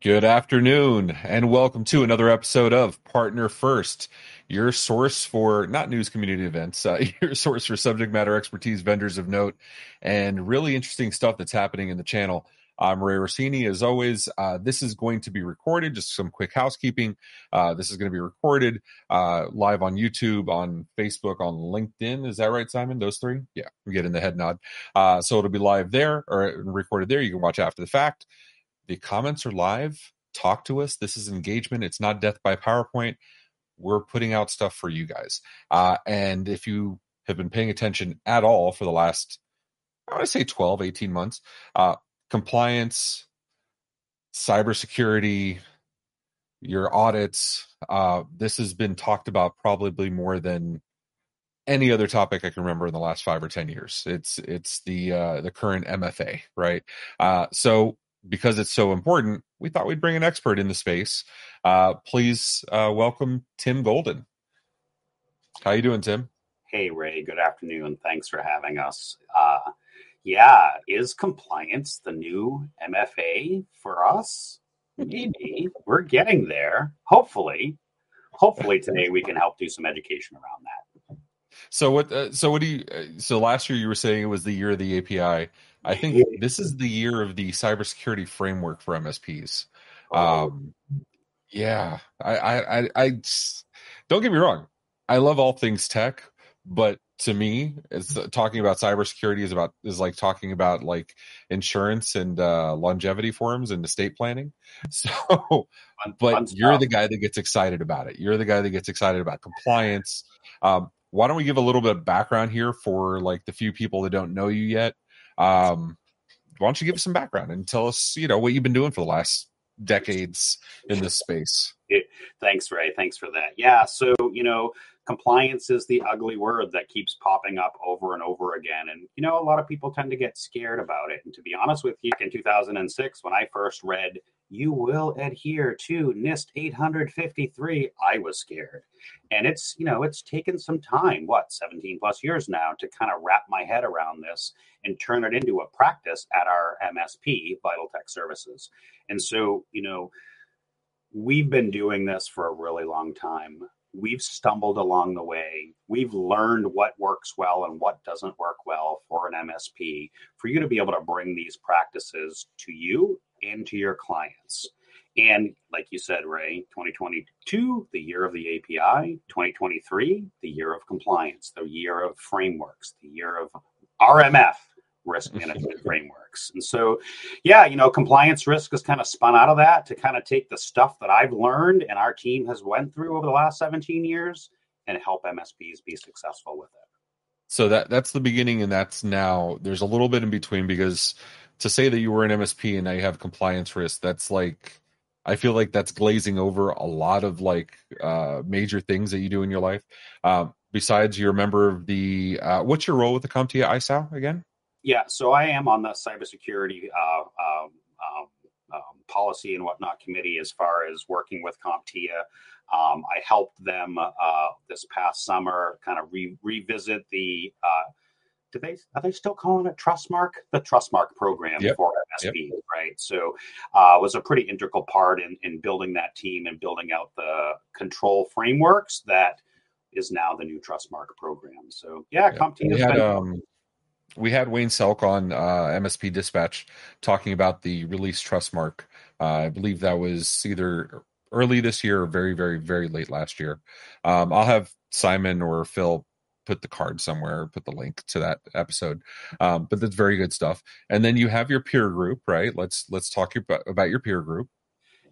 Good afternoon, and welcome to another episode of Partner First, your source for not news community events, uh, your source for subject matter expertise, vendors of note, and really interesting stuff that's happening in the channel. I'm Ray Orsini. As always, uh, this is going to be recorded. Just some quick housekeeping. Uh, this is going to be recorded uh, live on YouTube, on Facebook, on LinkedIn. Is that right, Simon? Those three? Yeah, I'm getting the head nod. Uh, so it'll be live there or recorded there. You can watch after the fact. The comments are live. Talk to us. This is engagement. It's not death by PowerPoint. We're putting out stuff for you guys. Uh, and if you have been paying attention at all for the last, I want to say 12, 18 months, uh, compliance, cybersecurity, your audits, uh, this has been talked about probably more than any other topic I can remember in the last five or ten years. It's it's the uh, the current MFA, right? Uh, so because it's so important, we thought we'd bring an expert in the space. Uh, please uh, welcome Tim Golden. How you doing, Tim? Hey, Ray. Good afternoon. Thanks for having us. Uh, yeah, is compliance the new MFA for us? Maybe we're getting there. Hopefully, hopefully today we can help do some education around that. So what? Uh, so what do you? Uh, so last year you were saying it was the year of the API. I think this is the year of the cybersecurity framework for MSPs. Oh. Um, yeah, I, I, I, I, don't get me wrong. I love all things tech, but to me, it's uh, talking about cybersecurity is about is like talking about like insurance and uh, longevity forms and estate planning. So, but you're the guy that gets excited about it. You're the guy that gets excited about compliance. Um, why don't we give a little bit of background here for like the few people that don't know you yet? Um, why don't you give us some background and tell us, you know, what you've been doing for the last decades in this space? Thanks, Ray. Thanks for that. Yeah. So, you know, compliance is the ugly word that keeps popping up over and over again. And, you know, a lot of people tend to get scared about it. And to be honest with you, in 2006, when I first read you will adhere to NIST 853. I was scared. And it's, you know, it's taken some time, what, 17 plus years now to kind of wrap my head around this and turn it into a practice at our MSP, Vital Tech Services. And so, you know, we've been doing this for a really long time. We've stumbled along the way. We've learned what works well and what doesn't work well for an MSP. For you to be able to bring these practices to you and to your clients. And like you said, Ray, 2022, the year of the API, 2023, the year of compliance, the year of frameworks, the year of RMF, risk management frameworks. And so, yeah, you know, compliance risk has kind of spun out of that to kind of take the stuff that I've learned and our team has went through over the last 17 years and help MSPs be successful with it. So that that's the beginning and that's now there's a little bit in between because to say that you were an MSP and now you have compliance risk, that's like I feel like that's glazing over a lot of like uh, major things that you do in your life. Um, besides, you're a member of the uh, what's your role with the CompTIA ISAO again? Yeah, so I am on the cybersecurity uh, um, um, um, policy and whatnot committee as far as working with CompTIA. Um, I helped them uh, this past summer kind of re- revisit the uh, do they are they still calling it Trustmark? The Trustmark program yep. for MSP, yep. right? So uh, was a pretty integral part in, in building that team and building out the control frameworks that is now the new Trustmark program. So yeah, yeah. we had, um, we had Wayne Selk on uh, MSP Dispatch talking about the release Trustmark. Uh, I believe that was either early this year or very, very, very late last year. Um, I'll have Simon or Phil put the card somewhere, put the link to that episode. Um, but that's very good stuff. And then you have your peer group, right? Let's let's talk about, about your peer group.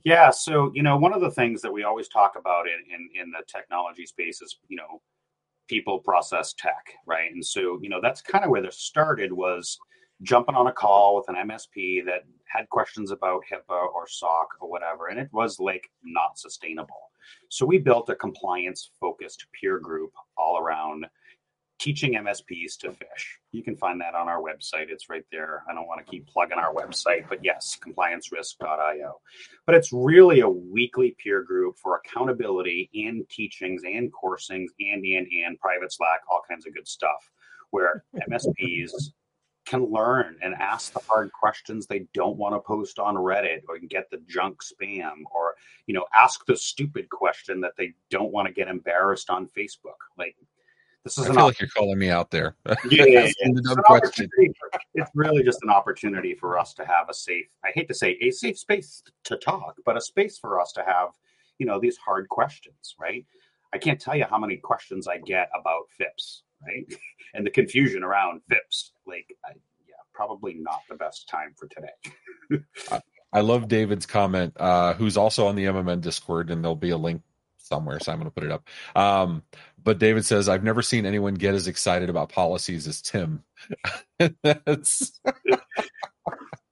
Yeah, so you know, one of the things that we always talk about in, in in the technology space is you know people process tech, right? And so you know that's kind of where this started was jumping on a call with an MSP that had questions about HIPAA or SOC or whatever, and it was like not sustainable. So we built a compliance focused peer group all around teaching MSPs to fish. You can find that on our website. It's right there. I don't want to keep plugging our website, but yes, compliancerisk.io. But it's really a weekly peer group for accountability and teachings and coursings and and and private Slack, all kinds of good stuff, where MSPs can learn and ask the hard questions they don't want to post on Reddit or get the junk spam or you know ask the stupid question that they don't want to get embarrassed on Facebook. Like this is I feel like you're calling me out there. Yeah, yeah, yeah. It's, really just an opportunity for us to have a safe. I hate to say a safe space to talk, but a space for us to have you know these hard questions, right? I can't tell you how many questions I get about FIPS, right? and the confusion around FIPS. Like, I, yeah, probably not the best time for today. I love David's comment, uh, who's also on the MMN Discord, and there'll be a link somewhere, so I'm going to put it up. Um, but David says, I've never seen anyone get as excited about policies as Tim.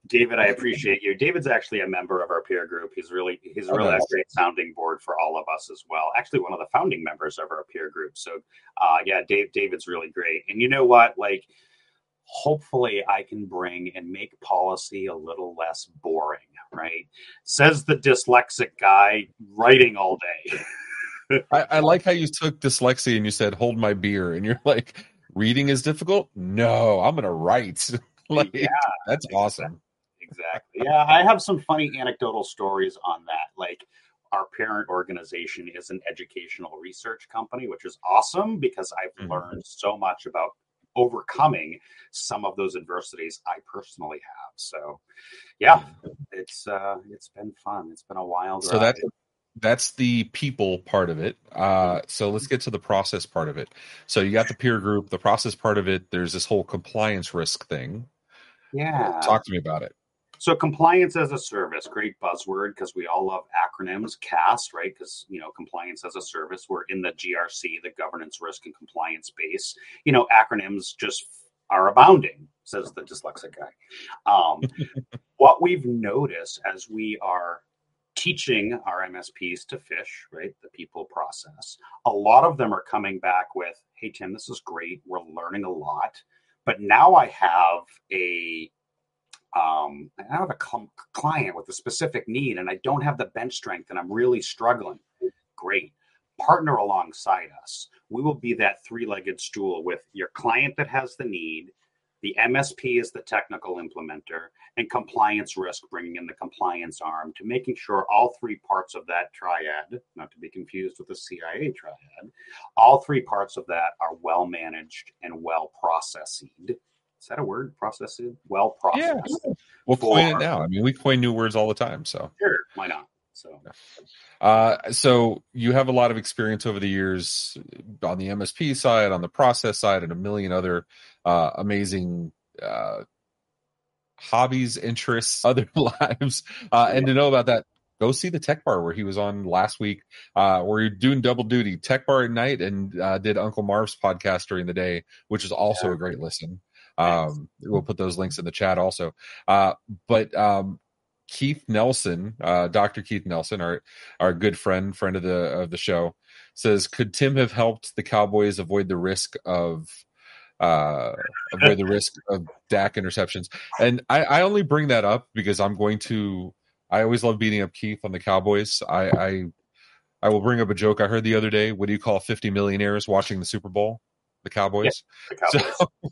David, I appreciate you. David's actually a member of our peer group. He's really he's really oh, a great sounding board for all of us as well. Actually, one of the founding members of our peer group. So, uh, yeah, Dave David's really great. And you know what? Like, hopefully, I can bring and make policy a little less boring. Right? Says the dyslexic guy writing all day. I, I like how you took dyslexia and you said, "Hold my beer," and you're like, "Reading is difficult." No, I'm gonna write. like, yeah, that's awesome exactly. Yeah, I have some funny anecdotal stories on that. Like our parent organization is an educational research company, which is awesome because I've mm-hmm. learned so much about overcoming some of those adversities I personally have. So, yeah, it's uh, it's been fun. It's been a wild. So that's that's the people part of it. Uh, so let's get to the process part of it. So you got the peer group, the process part of it. There's this whole compliance risk thing. Yeah, talk to me about it. So compliance as a service, great buzzword because we all love acronyms. CAST, right? Because you know compliance as a service. We're in the GRC, the governance, risk, and compliance space. You know, acronyms just are abounding, says the dyslexic guy. Um, what we've noticed as we are teaching our MSPs to fish, right? The people process. A lot of them are coming back with, "Hey Tim, this is great. We're learning a lot." But now I have a um, I have a cl- client with a specific need and I don't have the bench strength and I'm really struggling. Great. Partner alongside us. We will be that three legged stool with your client that has the need, the MSP is the technical implementer, and compliance risk, bringing in the compliance arm to making sure all three parts of that triad, not to be confused with the CIA triad, all three parts of that are well managed and well processed is that a word? Processed, well processed. Yeah. We'll coin it now. I mean, we coin new words all the time. So sure, why not? So, uh, so you have a lot of experience over the years on the MSP side, on the process side, and a million other uh, amazing uh, hobbies, interests, other lives. Uh, and to know about that, go see the Tech Bar where he was on last week, uh, where you're doing double duty, Tech Bar at night, and uh, did Uncle Marv's podcast during the day, which is also yeah. a great listen. Um, we'll put those links in the chat also. Uh, but um, Keith Nelson, uh, Dr. Keith Nelson, our our good friend, friend of the of the show, says, could Tim have helped the Cowboys avoid the risk of uh, avoid the risk of Dak interceptions? And I, I only bring that up because I'm going to. I always love beating up Keith on the Cowboys. I, I I will bring up a joke I heard the other day. What do you call 50 millionaires watching the Super Bowl? The Cowboys. Yeah, the Cowboys.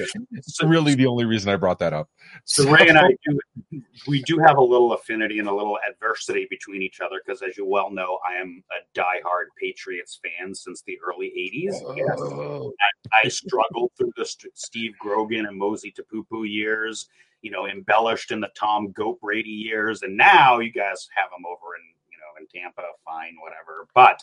So, it's really the only reason I brought that up. So, so Ray and I do we do have a little affinity and a little adversity between each other because, as you well know, I am a diehard Patriots fan since the early '80s. Oh. I, I, struggled through the Steve Grogan and Mosi Tatupu years, you know, embellished in the Tom Goat Brady years, and now you guys have them over in you know in Tampa. Fine, whatever, but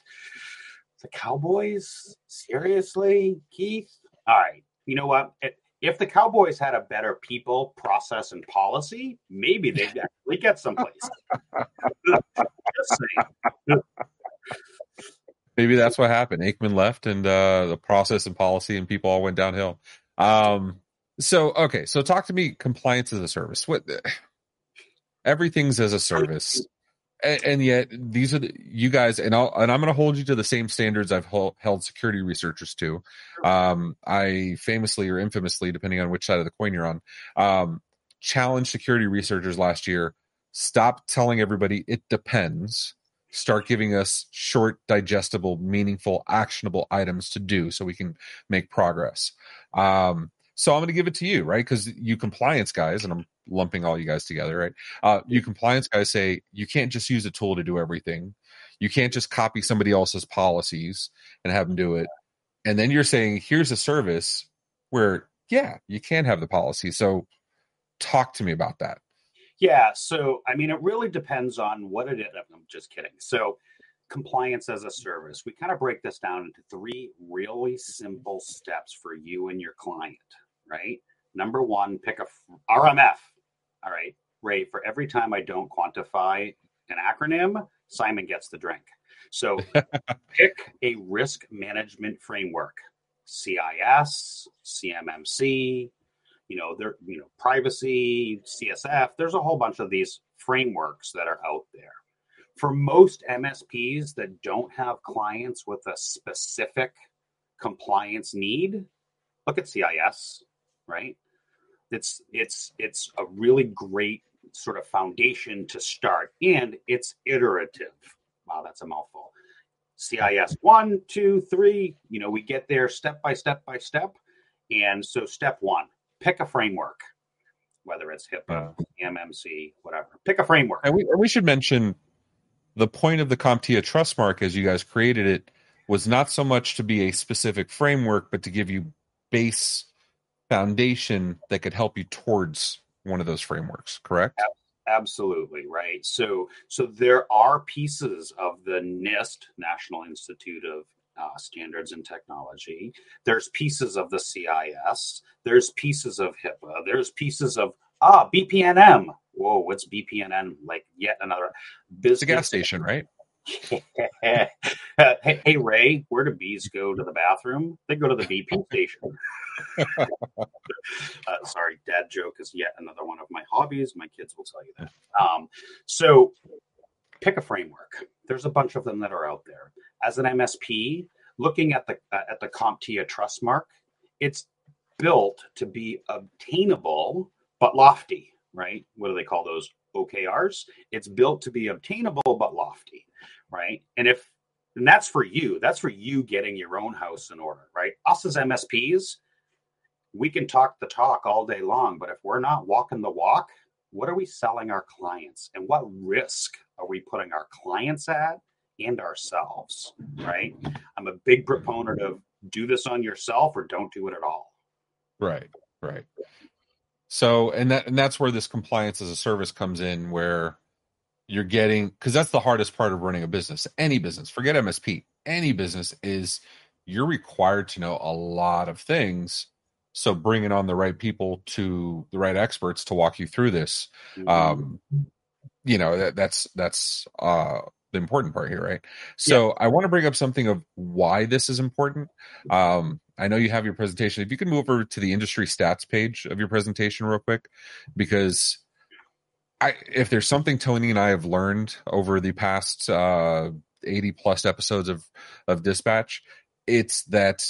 the Cowboys? Seriously, Keith? All right. You know what? If the Cowboys had a better people, process, and policy, maybe they'd actually get someplace. maybe that's what happened. Aikman left, and uh, the process and policy and people all went downhill. Um, so okay, so talk to me. Compliance as a service. What? Everything's as a service and, and, yet these are the, you guys and I'll and I'm going to hold you to the same standards I've hold, held security researchers to. Um, I famously or infamously, depending on which side of the coin you're on, um, challenged security researchers last year. Stop telling everybody it depends. Start giving us short, digestible, meaningful, actionable items to do so we can make progress. Um, So I'm going to give it to you, right? Because you compliance guys, and I'm lumping all you guys together, right? Uh, you compliance guys say you can't just use a tool to do everything. You can't just copy somebody else's policies and have them do it. And then you're saying, here's a service where, yeah, you can have the policy. So talk to me about that. Yeah. So, I mean, it really depends on what it is. I'm just kidding. So, compliance as a service, we kind of break this down into three really simple steps for you and your client, right? Number one, pick a RMF. All right, Ray, for every time I don't quantify an acronym, Simon gets the drink. So pick a risk management framework, CIS, CMMC, you know, there, you know, privacy, CSF. There's a whole bunch of these frameworks that are out there. For most MSPs that don't have clients with a specific compliance need, look at CIS, right? It's it's it's a really great sort of foundation to start, and it's iterative. Wow, that's a mouthful. CIS one, two, three. You know, we get there step by step by step. And so, step one, pick a framework, whether it's HIPAA, MMC, whatever. Pick a framework. And we, we should mention the point of the CompTIA trust mark as you guys created it was not so much to be a specific framework, but to give you base foundation that could help you towards one of those frameworks. Correct? Absolutely right. So, so there are pieces of the NIST, National Institute of uh, standards and technology. There's pieces of the CIS. There's pieces of HIPAA. There's pieces of ah BPNM. Whoa, what's BPNM? Like yet another business. It's a gas station, right? hey, hey, Ray, where do bees go to the bathroom? They go to the BP station. uh, sorry, dad joke is yet another one of my hobbies. My kids will tell you that. Um, so pick a framework. There's a bunch of them that are out there. As an MSP, looking at the uh, at the CompTIA Trustmark, it's built to be obtainable but lofty, right? What do they call those? OKRs. It's built to be obtainable but lofty, right? And if and that's for you, that's for you getting your own house in order, right? Us as MSPs, we can talk the talk all day long, but if we're not walking the walk, what are we selling our clients and what risk are we putting our clients at and ourselves right i'm a big proponent of do this on yourself or don't do it at all right right so and that and that's where this compliance as a service comes in where you're getting because that's the hardest part of running a business any business. Forget msp any business is you're required to know a lot of things. So bringing on the right people to the right experts to walk you through this mm-hmm. um you know that, that's that's uh the important part here right? So yeah. i want to bring up something of why this is important. Um i know you have your presentation if you can move over to the industry stats page of your presentation real quick because i if there's something tony and i have learned over the past uh 80 plus episodes of of dispatch it's that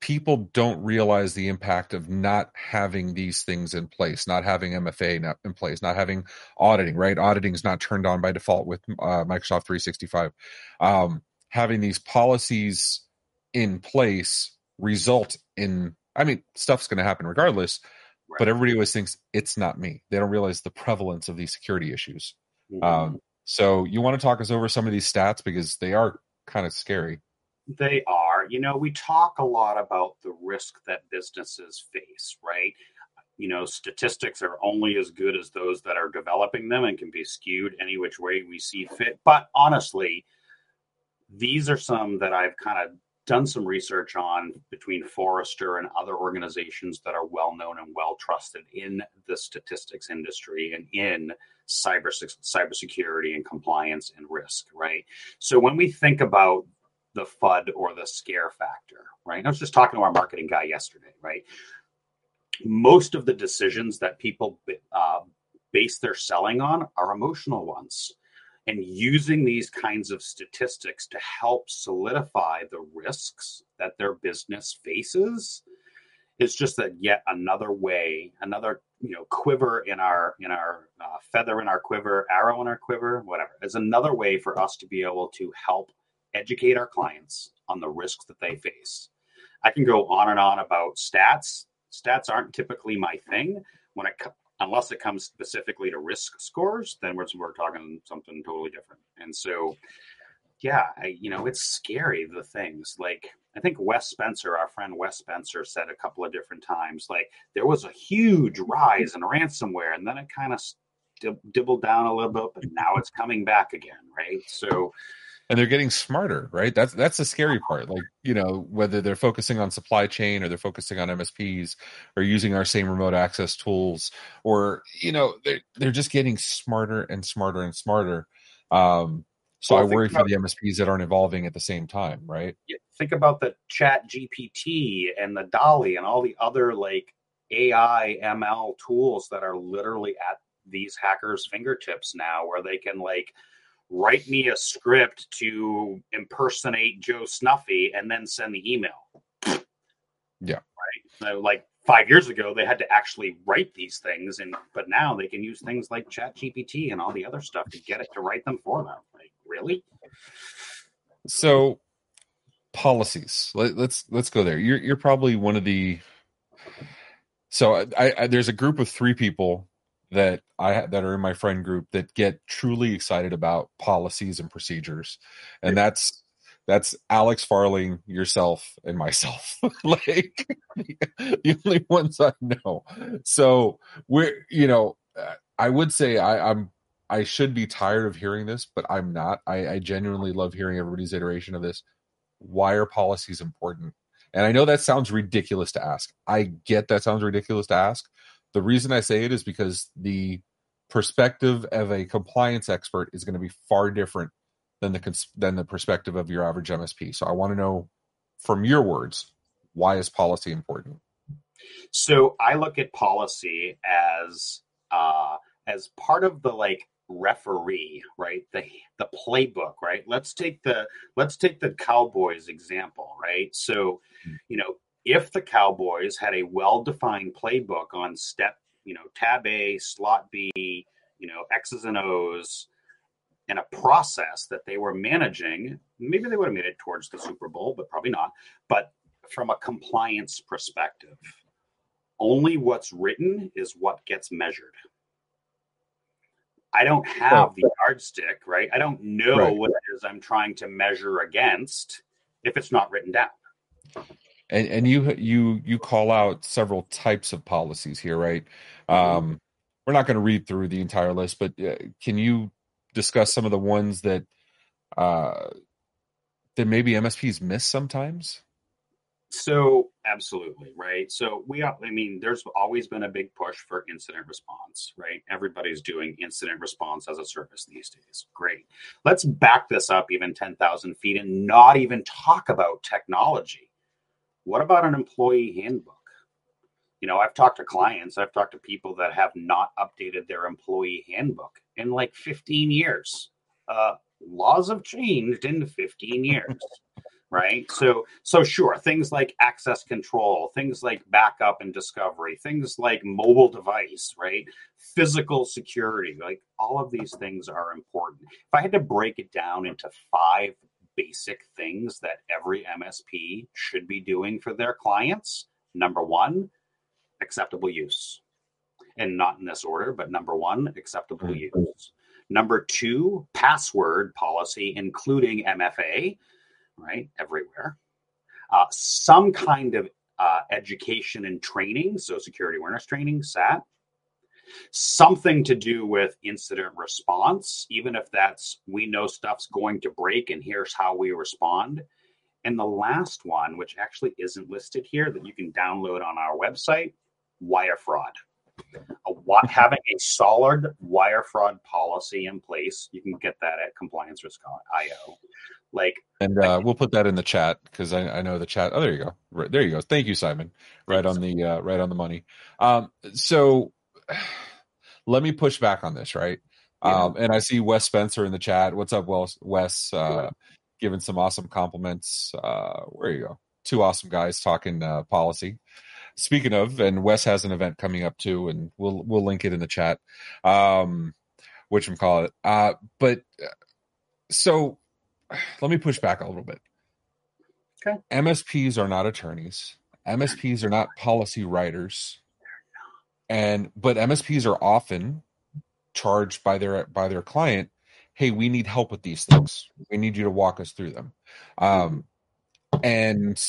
people don't realize the impact of not having these things in place, not having MFA in place, not having auditing, right? Auditing is not turned on by default with uh, Microsoft 365. Um, having these policies in place result in, I mean, stuff's going to happen regardless, right. but everybody always thinks it's not me. They don't realize the prevalence of these security issues. Mm-hmm. Um, so you want to talk us over some of these stats because they are kind of scary. They are. You know, we talk a lot about the risk that businesses face, right? You know, statistics are only as good as those that are developing them and can be skewed any which way we see fit. But honestly, these are some that I've kind of done some research on between Forrester and other organizations that are well known and well trusted in the statistics industry and in cyber cybersecurity and compliance and risk, right? So when we think about the FUD or the scare factor, right? I was just talking to our marketing guy yesterday, right? Most of the decisions that people uh, base their selling on are emotional ones. And using these kinds of statistics to help solidify the risks that their business faces is just a yet another way, another you know quiver in our in our uh, feather in our quiver, arrow in our quiver, whatever. Is another way for us to be able to help educate our clients on the risks that they face. I can go on and on about stats. stats aren't typically my thing when it unless it comes specifically to risk scores, then we're, we're talking something totally different. And so, yeah, I, you know, it's scary the things like I think Wes Spencer, our friend Wes Spencer, said a couple of different times like there was a huge rise in ransomware, and then it kind of dibbled down a little bit, but now it's coming back again, right? So and they're getting smarter right? That's that's the scary part like you know whether they're focusing on supply chain or they're focusing on msps or using our same remote access tools or you know they're, they're just getting smarter and smarter and smarter. Um so well, i worry about, for the msps that aren't evolving at the same time right? Think about the chat gpt and the DALL-E and all the other like ai ml tools that are literally at these hackers fingertips now where they can like write me a script to impersonate Joe Snuffy and then send the email. Yeah. Right. So like five years ago, they had to actually write these things, and but now they can use things like Chat GPT and all the other stuff to get it to write them for them. Like really? So policies. Let, us let's, let's go there. You're you're probably one of the. So I, I there's a group of three people that I that are in my friend group that get truly excited about policies and procedures, and that's that's Alex Farling, yourself, and myself. like the only ones I know. So we're you know I would say I, I'm I should be tired of hearing this, but I'm not. I, I genuinely love hearing everybody's iteration of this. Why are policies important? And I know that sounds ridiculous to ask. I get that sounds ridiculous to ask, the reason I say it is because the perspective of a compliance expert is going to be far different than the than the perspective of your average MSP. So I want to know from your words, why is policy important? So I look at policy as uh, as part of the like referee, right? The the playbook, right? Let's take the let's take the Cowboys example, right? So, hmm. you know, if the Cowboys had a well-defined playbook on step, you know, tab A, slot B, you know, X's and O's, and a process that they were managing, maybe they would have made it towards the Super Bowl, but probably not. But from a compliance perspective, only what's written is what gets measured. I don't have the yardstick, right? I don't know right. what it is I'm trying to measure against if it's not written down and and you you you call out several types of policies here right? Mm-hmm. um we're not going to read through the entire list but uh, can you discuss some of the ones that uh that maybe msps miss sometimes? So absolutely right? So we i mean there's always been a big push for incident response right? Everybody's doing incident response as a service these days. Great. Let's back this up even 10000 feet and not even talk about technology what about an employee handbook? You know, I've talked to clients, I've talked to people that have not updated their employee handbook in like 15 years. Uh, laws have changed in 15 years. right so so sure things like access control things like backup and discovery things like mobile device right physical security like all of these things are important if i had to break it down into five basic things that every MSP should be doing for their clients. Number one, acceptable use. And not in this order, but number one, acceptable mm-hmm. use. Number two, password policy, including MFA, right? Everywhere. Uh, some kind of uh, education and training, so security awareness training, SAT, something to do with incident response, even if that's we know stuff's going to break and here's how we respond. And the last one, which actually isn't listed here, that you can download on our website, wire fraud. A, having a solid wire fraud policy in place, you can get that at Compliance Risk IO. Like, and uh, we'll put that in the chat because I, I, know the chat. Oh, there you go. Right, there you go. Thank you, Simon. Right on the uh, right on the money. Um, so let me push back on this, right? Yeah. Um, and I see Wes Spencer in the chat. What's up, Wes? Wes, uh, giving some awesome compliments. Uh, where you go? Two awesome guys talking uh, policy. Speaking of, and Wes has an event coming up too, and we'll we'll link it in the chat. Um, which I'm call it. Uh, but uh, so let me push back a little bit. Okay. MSPs are not attorneys. MSPs are not policy writers, and but MSPs are often charged by their by their client, "Hey, we need help with these things. We need you to walk us through them." Um, and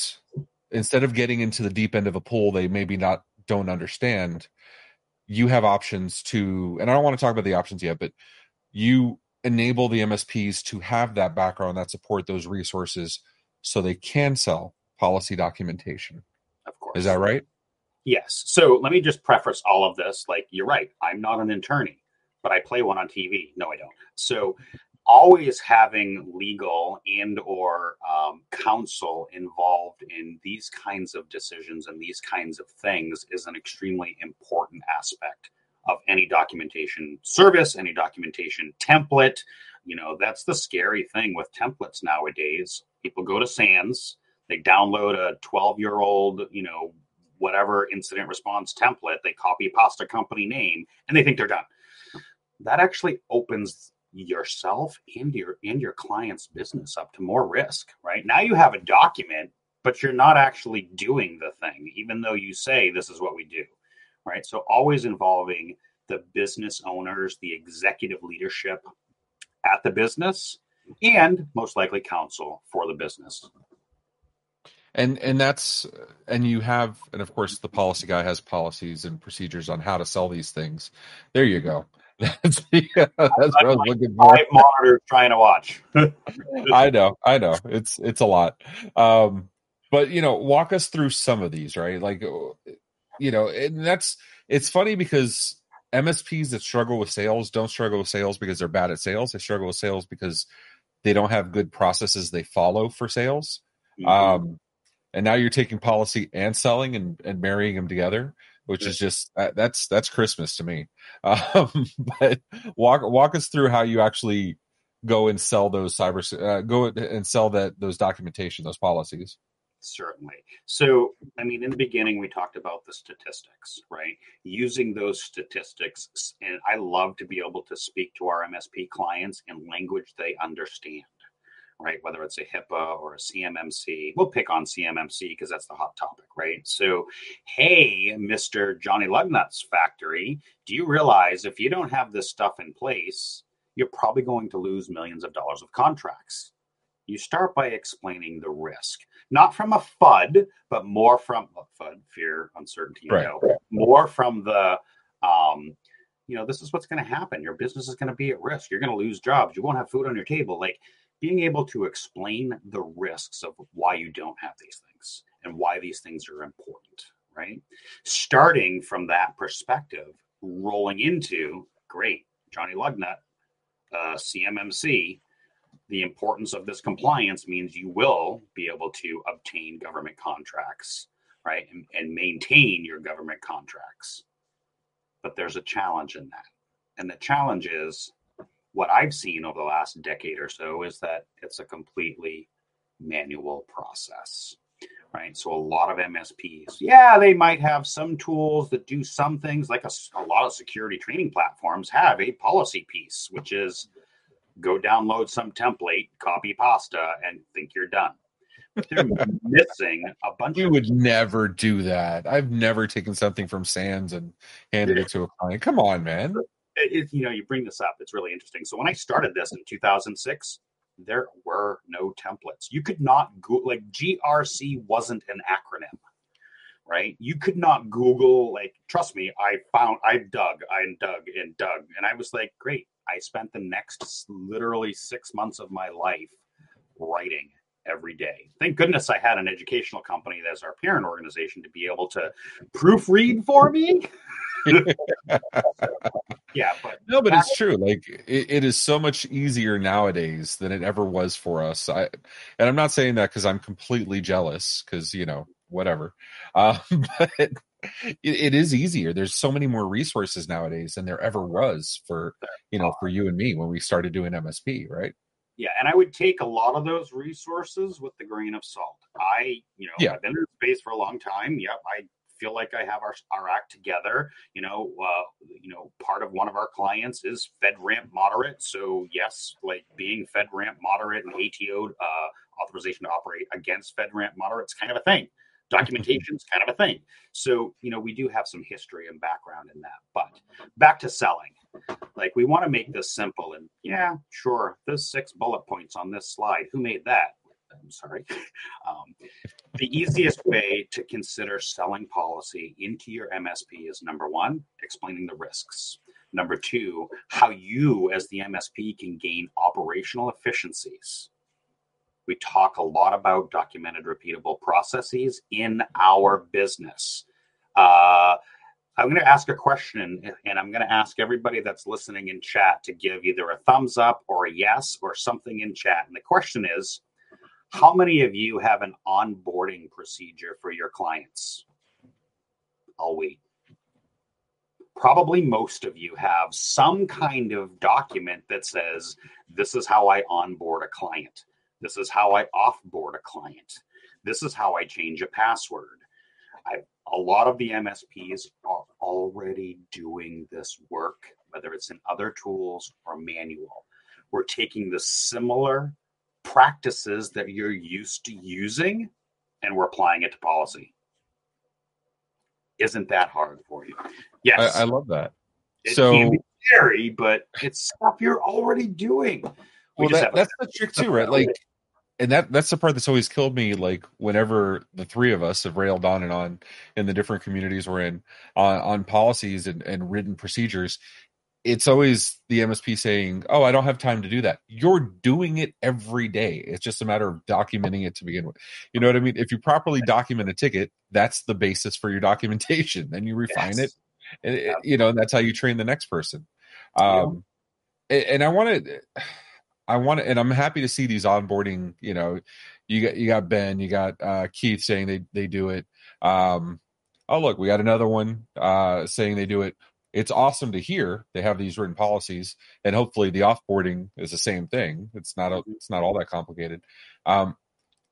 instead of getting into the deep end of a pool, they maybe not don't understand. You have options to, and I don't want to talk about the options yet, but you enable the MSPs to have that background, that support, those resources, so they can sell policy documentation. Of course. Is that right? Yes. So let me just preface all of this. Like, you're right. I'm not an attorney, but I play one on TV. No, I don't. So always having legal and or um, counsel involved in these kinds of decisions and these kinds of things is an extremely important aspect of any documentation service any documentation template you know that's the scary thing with templates nowadays people go to SANS they download a 12 year old you know whatever incident response template they copy pasta company name and they think they're done. That actually opens yourself and your and your client's business up to more risk right? Now you have a document but you're not actually doing the thing even though you say this is what we do right? So always involving the business owners the executive leadership at the business and most likely counsel for the business and and that's and you have and of course the policy guy has policies and procedures on how to sell these things there you go that's, yeah, that's what I was looking for. Five monitors trying to watch. I know, I know. It's it's a lot. Um, but you know, walk us through some of these, right? Like, you know, and that's it's funny because MSPs that struggle with sales don't struggle with sales because they're bad at sales. They struggle with sales because they don't have good processes they follow for sales. Mm-hmm. Um, and now you're taking policy and selling and, and marrying them together which is just that's that's Christmas to me. Um, but walk walk us through how you actually go and sell those cyber uh, go and sell that those documentation those policies. Certainly. So, I mean, in the beginning, we talked about the statistics, right? Using those statistics, and I love to be able to speak to our MSP clients in language they understand right? Whether it's a HIPAA or a CMMC. We'll pick on CMMC because that's the hot topic, right? So, hey, Mr. Johnny Lugnut's factory, do you realize if you don't have this stuff in place, you're probably going to lose millions of dollars of contracts? You start by explaining the risk, not from a FUD, but more from FUD, fear, uncertainty, right. you know, more from the, um, you know, this is what's going to happen. Your business is going to be at risk. You're going to lose jobs. You won't have food on your table. Like, being able to explain the risks of why you don't have these things and why these things are important, right? Starting from that perspective, rolling into great, Johnny Lugnut, uh, CMMC, the importance of this compliance means you will be able to obtain government contracts, right? And, and maintain your government contracts. But there's a challenge in that. And the challenge is what I've seen over the last decade or so is that it's a completely manual process. Right. So a lot of MSPs, yeah, they might have some tools that do some things like a, a lot of security training platforms have a policy piece, which is go download some template, copy pasta, and think you're done. But they're missing a bunch. We would never do that. I've never taken something from SANS and handed it to a client. Come on, man it, you know, you bring this up. It's really interesting. So when I started this in 2006, there were no templates. You could not go like GRC wasn't an acronym, right? You could not Google like. Trust me, I found, I dug, I dug and dug, and I was like, great. I spent the next literally six months of my life writing every day. Thank goodness I had an educational company that's our parent organization to be able to proofread for me. Yeah, but no, but it's true. Like it, it is so much easier nowadays than it ever was for us. I and I'm not saying that because I'm completely jealous, because you know whatever. Uh, but it, it is easier. There's so many more resources nowadays than there ever was for you know for you and me when we started doing MSP, right? Yeah, and I would take a lot of those resources with the grain of salt. I, you know, yeah. I've been in space for a long time. Yep, I feel like I have our, our act together. You know, uh, you know, part of one of our clients is FedRAMP moderate. So yes, like being FedRAMP moderate and ATO uh, authorization to operate against FedRAMP moderate is kind of a thing. Documentation is kind of a thing. So, you know, we do have some history and background in that. But back to selling. Like we want to make this simple and yeah, sure, there's six bullet points on this slide. Who made that? I'm sorry. Um, the easiest way to consider selling policy into your MSP is number one, explaining the risks. Number two, how you as the MSP can gain operational efficiencies. We talk a lot about documented repeatable processes in our business. Uh, I'm going to ask a question and I'm going to ask everybody that's listening in chat to give either a thumbs up or a yes or something in chat. And the question is How many of you have an onboarding procedure for your clients? I'll wait probably most of you have some kind of document that says, This is how I onboard a client. This is how I offboard a client. This is how I change a password. I, a lot of the MSPs are already doing this work, whether it's in other tools or manual. We're taking the similar practices that you're used to using and we're applying it to policy isn't that hard for you. Yes, I, I love that. It so can be scary, but it's stuff you're already doing. We well, that, that's the trick too, right? Like, and that that's the part that's always killed me. Like, whenever the three of us have railed on and on in the different communities we're in on, on policies and, and written procedures, it's always the MSP saying, "Oh, I don't have time to do that." You're doing it every day. It's just a matter of documenting it to begin with. You know what I mean? If you properly document a ticket, that's the basis for your documentation. Then you refine yes. it, and yeah. you know, and that's how you train the next person. Um, yeah. and, I want to, I want to, and I'm happy to see these onboarding. You know, you got you got Ben, you got uh, Keith saying they they do it. Um, oh look, we got another one uh, saying they do it it's awesome to hear they have these written policies and hopefully the offboarding is the same thing. It's not a, mm-hmm. it's not all that complicated. Um,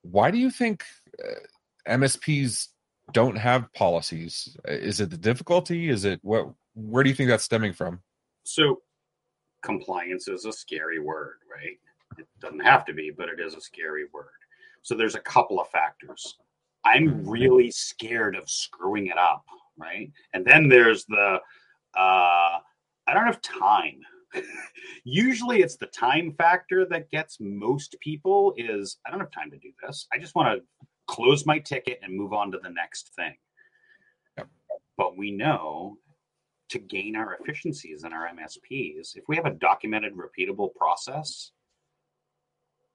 why do you think uh, msps don't have policies? Is it the difficulty? Is it what where do you think that's stemming from? So compliance is a scary word right? It doesn't have to be but it is a scary word. So there's a couple of factors. I'm mm-hmm. really scared of screwing it up right? And then there's the uh, I don't have time. Usually it's the time factor that gets most people is I don't have time to do this. I just want to close my ticket and move on to the next thing. Yep. But we know to gain our efficiencies in our MSPs, if we have a documented, repeatable process,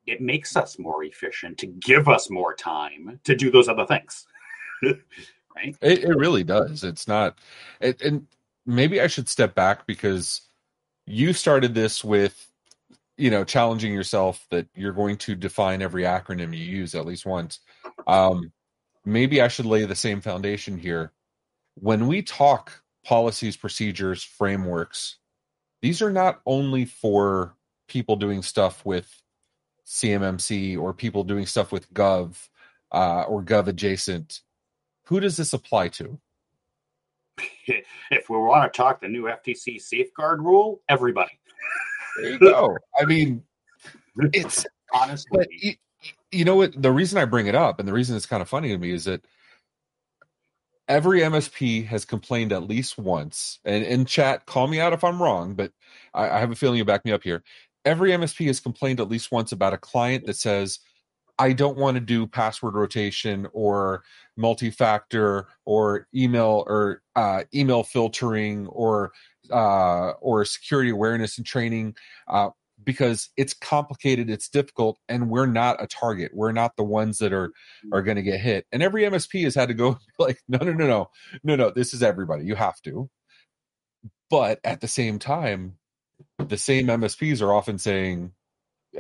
it makes us more efficient to give us more time to do those other things. right? It, it, really does. It's not, it, and maybe I should step back because you started this with you know challenging yourself that you're going to define every acronym you use at least once. Um, maybe i should lay the same foundation here. When we talk policies procedures frameworks these are not only for people doing stuff with cmmc or people doing stuff with gov uh, or gov adjacent. Who does this apply to if we want to talk the new FTC safeguard rule, everybody. There you go. I mean, it's honestly. You, you know what? The reason I bring it up and the reason it's kind of funny to me is that every MSP has complained at least once. And in chat, call me out if I'm wrong, but I, I have a feeling you back me up here. Every MSP has complained at least once about a client that says, I don't want to do password rotation or multi-factor or email or uh, email filtering or uh, or security awareness and training uh, because it's complicated, it's difficult, and we're not a target. We're not the ones that are are going to get hit. And every MSP has had to go like, no, no, no, no, no, no. This is everybody. You have to. But at the same time, the same MSPs are often saying,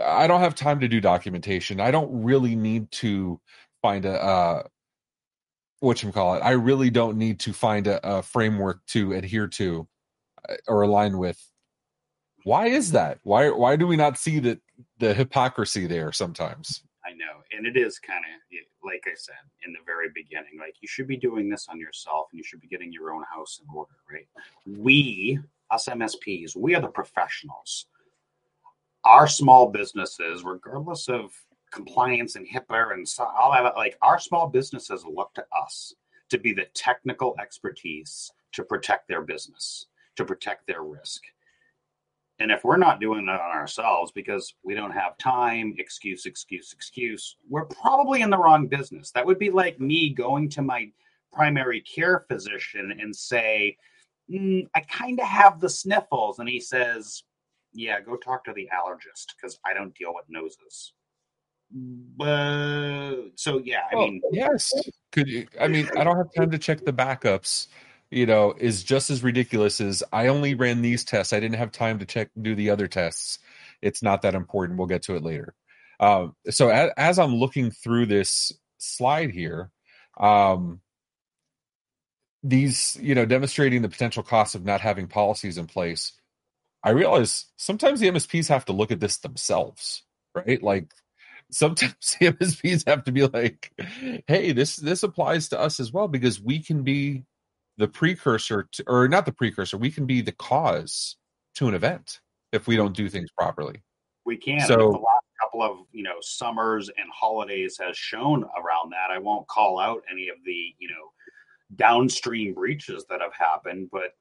I don't have time to do documentation. I don't really need to find a uh, what you call it. I really don't need to find a, a framework to adhere to uh, or align with. Why is that? Why why do we not see that the hypocrisy there sometimes? I know, and it is kind of like I said in the very beginning. Like you should be doing this on yourself, and you should be getting your own house in order, right? We, us MSPs, we are the professionals our small businesses, regardless of compliance and HIPAA and all that. Like our small businesses look to us to be the technical expertise to protect their business, to protect their risk. And if we're not doing that on ourselves because we don't have time, excuse, excuse, excuse, we're probably in the wrong business. That would be like me going to my primary care physician and say, mm, I kind of have the sniffles. And he says, Yeah, go talk to the allergist because I don't deal with noses. But so, yeah, I Well, mean, yes. Could you? I mean, I don't have time to check the backups. You know, is just as ridiculous as I only ran these tests. I didn't have time to check do the other tests. It's not that important. We'll get to it later. Um, so as, as I'm looking through this slide here, um, these you know demonstrating the potential costs of not having policies in place. I realize sometimes the MSPs have to look at this themselves, right? Like sometimes the MSPs have to be like, "Hey, this this applies to us as well because we can be the precursor to, or not the precursor, we can be the cause to an event if we don't do things properly." we can. So- the last couple of you know summers and holidays has shown around that. I won't call out any of the you know downstream breaches that have happened, but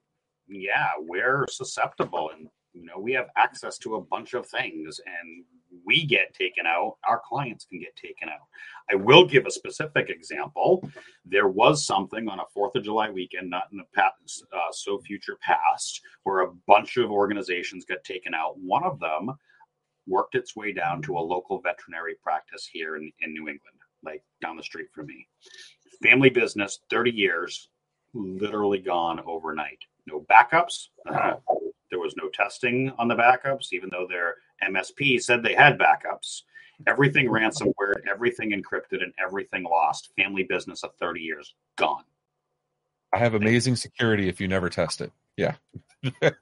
yeah, we're susceptible, and you know we have access to a bunch of things, and we get taken out. Our clients can get taken out. I will give a specific example. There was something on a Fourth of July weekend, not in the past, uh, so future past, where a bunch of organizations got taken out. One of them worked its way down to a local veterinary practice here in, in New England, like down the street from me. Family business, 30 years, literally gone overnight. No backups. Uh, there was no testing on the backups, even though their MSP said they had backups. Everything ransomware, everything encrypted, and everything lost. Family business of 30 years gone. I have amazing security if you never test it. Yeah. that,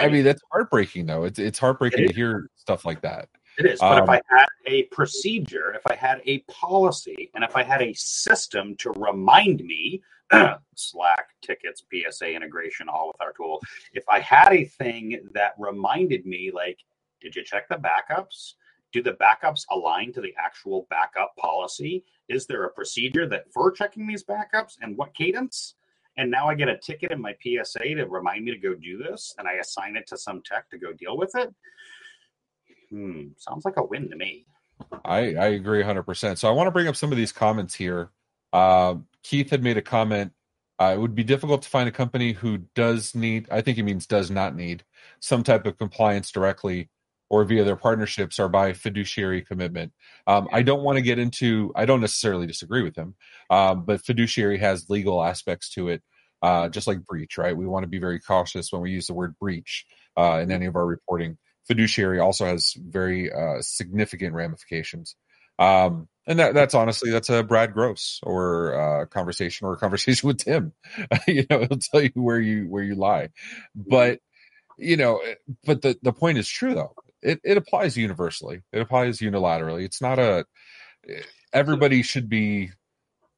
I mean, that's heartbreaking though. It's it's heartbreaking It to hear stuff like that. It is. But if Um, I had a procedure, if I had a policy, and if I had a system to remind me, Slack, tickets, PSA integration, all with our tool, if I had a thing that reminded me, like, did you check the backups? Do the backups align to the actual backup policy? Is there a procedure that for checking these backups and what cadence? And now I get a ticket in my PSA to remind me to go do this, and I assign it to some tech to go deal with it. Hmm, sounds like a win to me. I, I agree 100%. So I want to bring up some of these comments here. Uh, Keith had made a comment. Uh, it would be difficult to find a company who does need, I think he means does not need, some type of compliance directly or via their partnerships or by fiduciary commitment. Um, I don't want to get into, I don't necessarily disagree with him, um, but fiduciary has legal aspects to it, uh, just like breach, right? We want to be very cautious when we use the word breach uh, in any of our reporting fiduciary also has very uh, significant ramifications. Um, and that, that's honestly that's a Brad Gross or a conversation or a conversation with Tim. you know, it'll tell you where you where you lie. But you know, eh, but the the point is true though. It it applies universally. It applies unilaterally. It's not a eh, everybody should be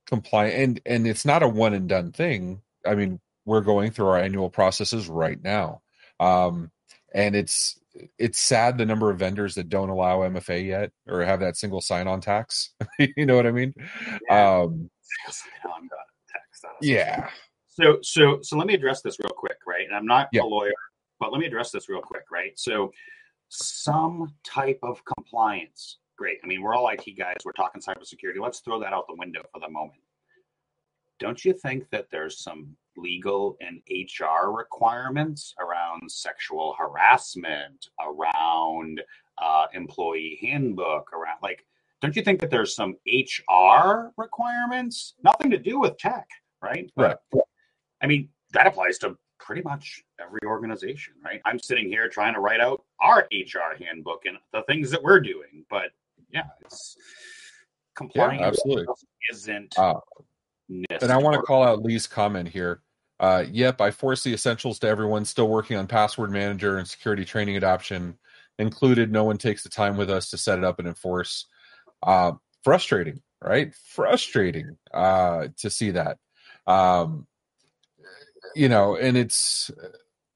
compliant and and it's not a one and done thing. I mean, we're going through our annual processes right now. Um, and it's it's sad the number of vendors that don't allow MFA yet or have that single sign-on tax. you know what I mean? Yeah. Um, Now I'm gonna text that. yeah, So so so let me address this real quick, right? And I'm not Yeah. a lawyer, but let me address this real quick, right? So some type of compliance. Great. I mean, we're all IT guys. We're talking cybersecurity. Let's throw that out the window for the moment. Don't you think that there's some legal and HR requirements around sexual harassment, around uh, employee handbook, around like, don't you think that there's some HR requirements? Nothing to do with tech, right? Right. I mean, that applies to pretty much every organization, right? I'm sitting here trying to write out our HR handbook and the things that we're doing, but yeah, it's compliance absolutely. isn't. Uh, and I want to call out Lee's comment here. Uh, yep, I force the essentials to everyone still working on password manager and security training adoption included. No one takes the time with us to set it up and enforce. Uh, frustrating, right? Frustrating uh, to see that. Um, you know, and it's,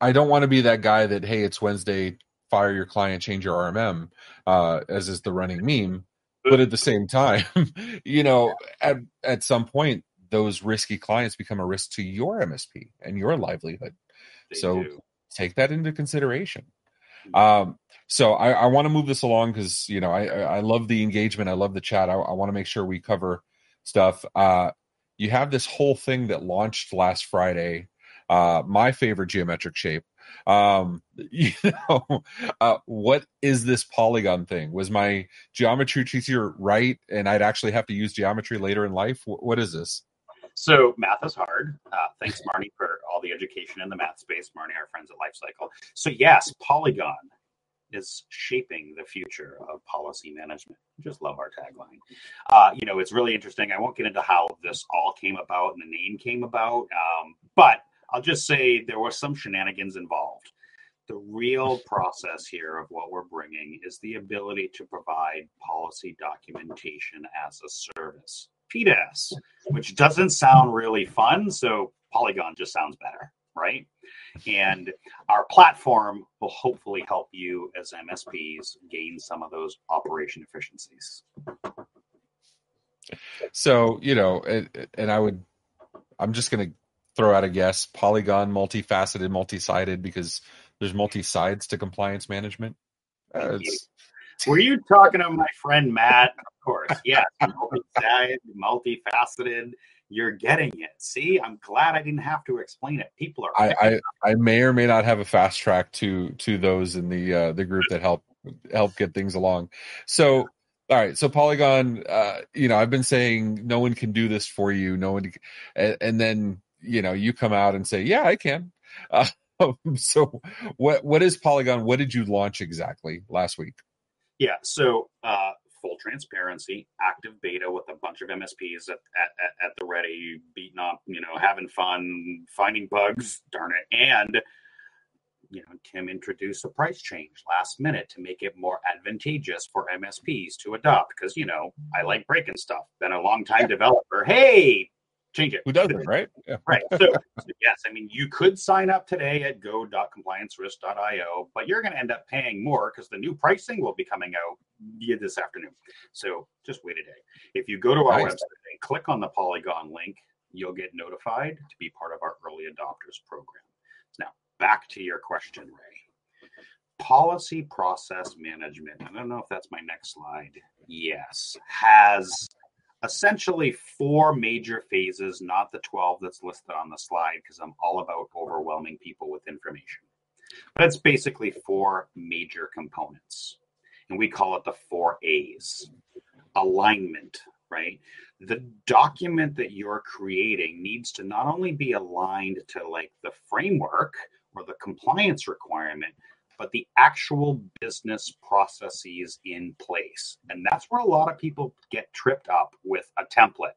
I don't want to be that guy that, hey, it's Wednesday, fire your client, change your RMM, uh, as is the running meme. but at the same time, you know, at at some point, those risky clients become a risk to your MSP and your livelihood. They so do. take that into consideration. Mm-hmm. Um, so I, I want to move this along because you know I I love the engagement. I love the chat. I, I want to make sure we cover stuff. Uh, you have this whole thing that launched last Friday. Uh, my favorite geometric shape. Um, you know, uh, what is this polygon thing? Was my geometry teacher right, and I'd actually have to use geometry later in life? Wh- what is this? So math is hard. Uh, thanks, Marnie, for all the education in the math space. Marnie, our friends at Lifecycle. So yes, Polygon is shaping the future of policy management. Just love our tagline. Uh, you know, it's really interesting. I won't get into how this all came about and the name came about, um, but I'll just say there was some shenanigans involved. The real process here of what we're bringing is the ability to provide policy documentation as a service. PDAS, which doesn't sound really fun. So Polygon just sounds better, right? And our platform will hopefully help you as MSPs gain some of those operation efficiencies. So you know, and, and I would, I'm just going to throw out a guess: polygon, multifaceted, multi-sided, because there's multi sides to compliance management. Uh, it's- Were you talking to my friend Matt? Of course, yes. Multi-sided, multifaceted. You're getting it. See, I'm glad I didn't have to explain it. People are. I, I I may or may not have a fast track to to those in the uh, the group that help help get things along. So all right, so Polygon, uh, you know, I've been saying no one can do this for you. No one, and, and then you know you come out and say, yeah, I can. Uh, so what what is Polygon? What did you launch exactly last week? Yeah. So, uh, full transparency, active beta with a bunch of MSPs at, at, at, at the ready, beating up, you know, having fun, finding bugs, darn it. And, you know, Tim introduced a price change last minute to make it more advantageous for MSPs to adopt because, you know, I like breaking stuff. Been a long time developer. Hey, change it. Who doesn't, right? Yeah. Right. So, so yes, I mean, you could sign up today at go.compliancerisk.io, but you're going to end up paying more because the new pricing will be coming out this afternoon. So just wait a day. If you go to our Nice. website and click on the Polygon link, you'll get notified to be part of our early adopters program. Now, back to your question, Ray. Policy process management. I don't know if that's my next slide. Yes, has essentially four major phases, not the 12 that's listed on the slide, because I'm all about overwhelming people with information. But it's basically four major components. And we call it the four A's alignment, right? The document that you're creating needs to not only be aligned to like the framework or the compliance requirement, but the actual business processes in place. And that's where a lot of people get tripped up with a template.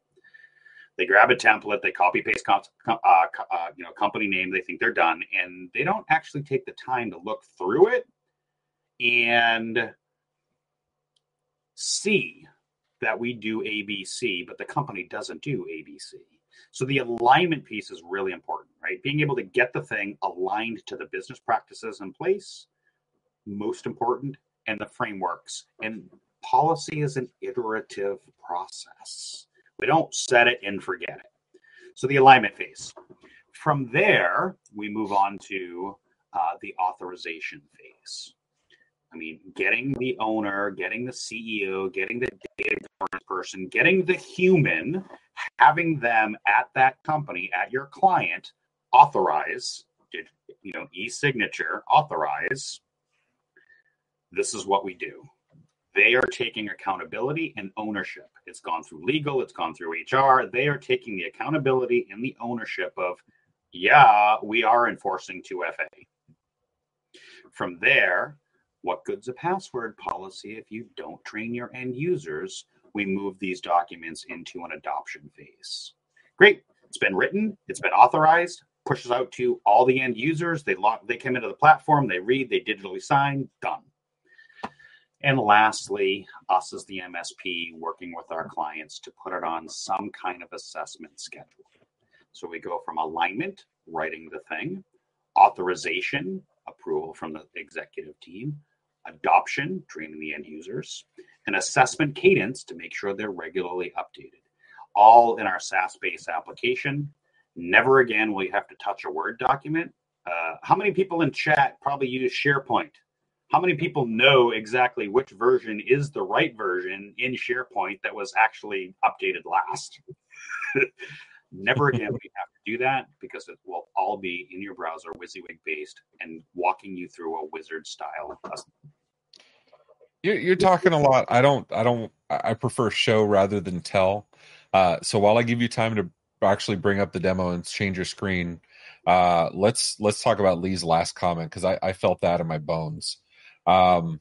They grab a template, they copy paste uh, uh, you know company name, they think they're done, and they don't actually take the time to look through it and see that we do ABC, but the company doesn't do ABC. So the alignment piece is really important, right? Being able to get the thing aligned to the business practices in place, most important, and the frameworks. And policy is an iterative process. We don't set it and forget it. So the alignment phase. From there, we move on to uh, the authorization phase. I mean, getting the owner, getting the CEO, getting the data person, getting the human, having them at that company, at your client, authorize, you know, e-signature, authorize. This is what we do. They are taking accountability and ownership. It's gone through legal, it's gone through HR. They are taking the accountability and the ownership of, yeah, we are enforcing 2FA. From there, what good's a password policy if you don't train your end users? We move these documents into an adoption phase. Great. It's been written, it's been authorized, pushes out to all the end users. They log, they come into the platform, they read, they digitally sign, done. And lastly, us as the MSP working with our clients to put it on some kind of assessment schedule. So we go from alignment, writing the thing, authorization, approval from the executive team, adoption, training the end users, an assessment cadence to make sure they're regularly updated. All in our SaaS based application. Never again will you have to touch a Word document. Uh, how many people in chat probably use SharePoint? How many people know exactly which version is the right version in SharePoint that was actually updated last? Never again will you have to do that because it will all be in your browser, WYSIWYG based, and walking you through a wizard style you're, you're talking a lot. I don't. I don't. I prefer show rather than tell. Uh, so while I give you time to actually bring up the demo and change your screen, uh, let's let's talk about Lee's last comment because I, I, felt that in my bones. Um,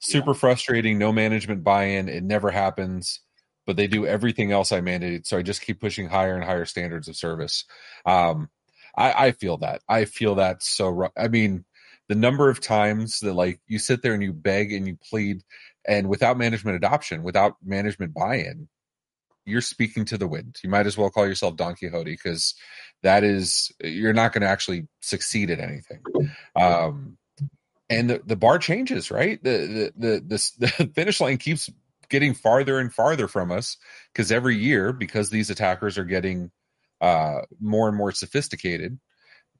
super yeah. frustrating. No management buy-in. It never happens. But they do everything else I mandated, so I just keep pushing higher and higher standards of service. Um, I, I feel that. I feel that so. I mean, the number of times that like you sit there and you beg and you plead and without management adoption without management buy-in you're speaking to the wind. You might as well call yourself don quixote because that is you're not going to actually succeed at anything. Um, and the, the bar changes right? The, the the the, the finish line keeps getting farther and farther from us because every year because these attackers are getting uh, more and more sophisticated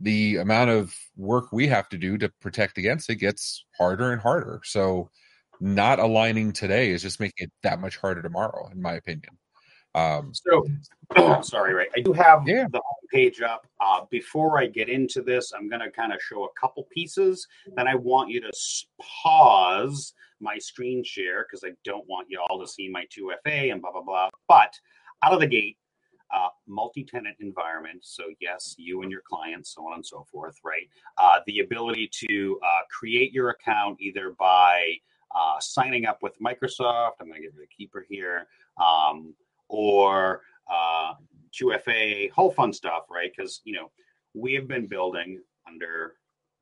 the amount of work we have to do to protect against it gets harder and harder. So not aligning today is just making it that much harder tomorrow, in my opinion. Um, so, sorry, Ray. I do have yeah. the page up. Uh, before I get into this, I'm going to kind of show a couple pieces. Then I want you to pause my screen share because I don't want you all to see my 2FA and blah, blah, blah. But out of the gate, uh, multi-tenant environment. So yes, you and your clients, so on and so forth, right? Uh, the ability to uh, create your account either by uh, signing up with Microsoft. I'm going to give you a keeper here, um, or 2FA, uh, whole fun stuff, right? Because you know we have been building under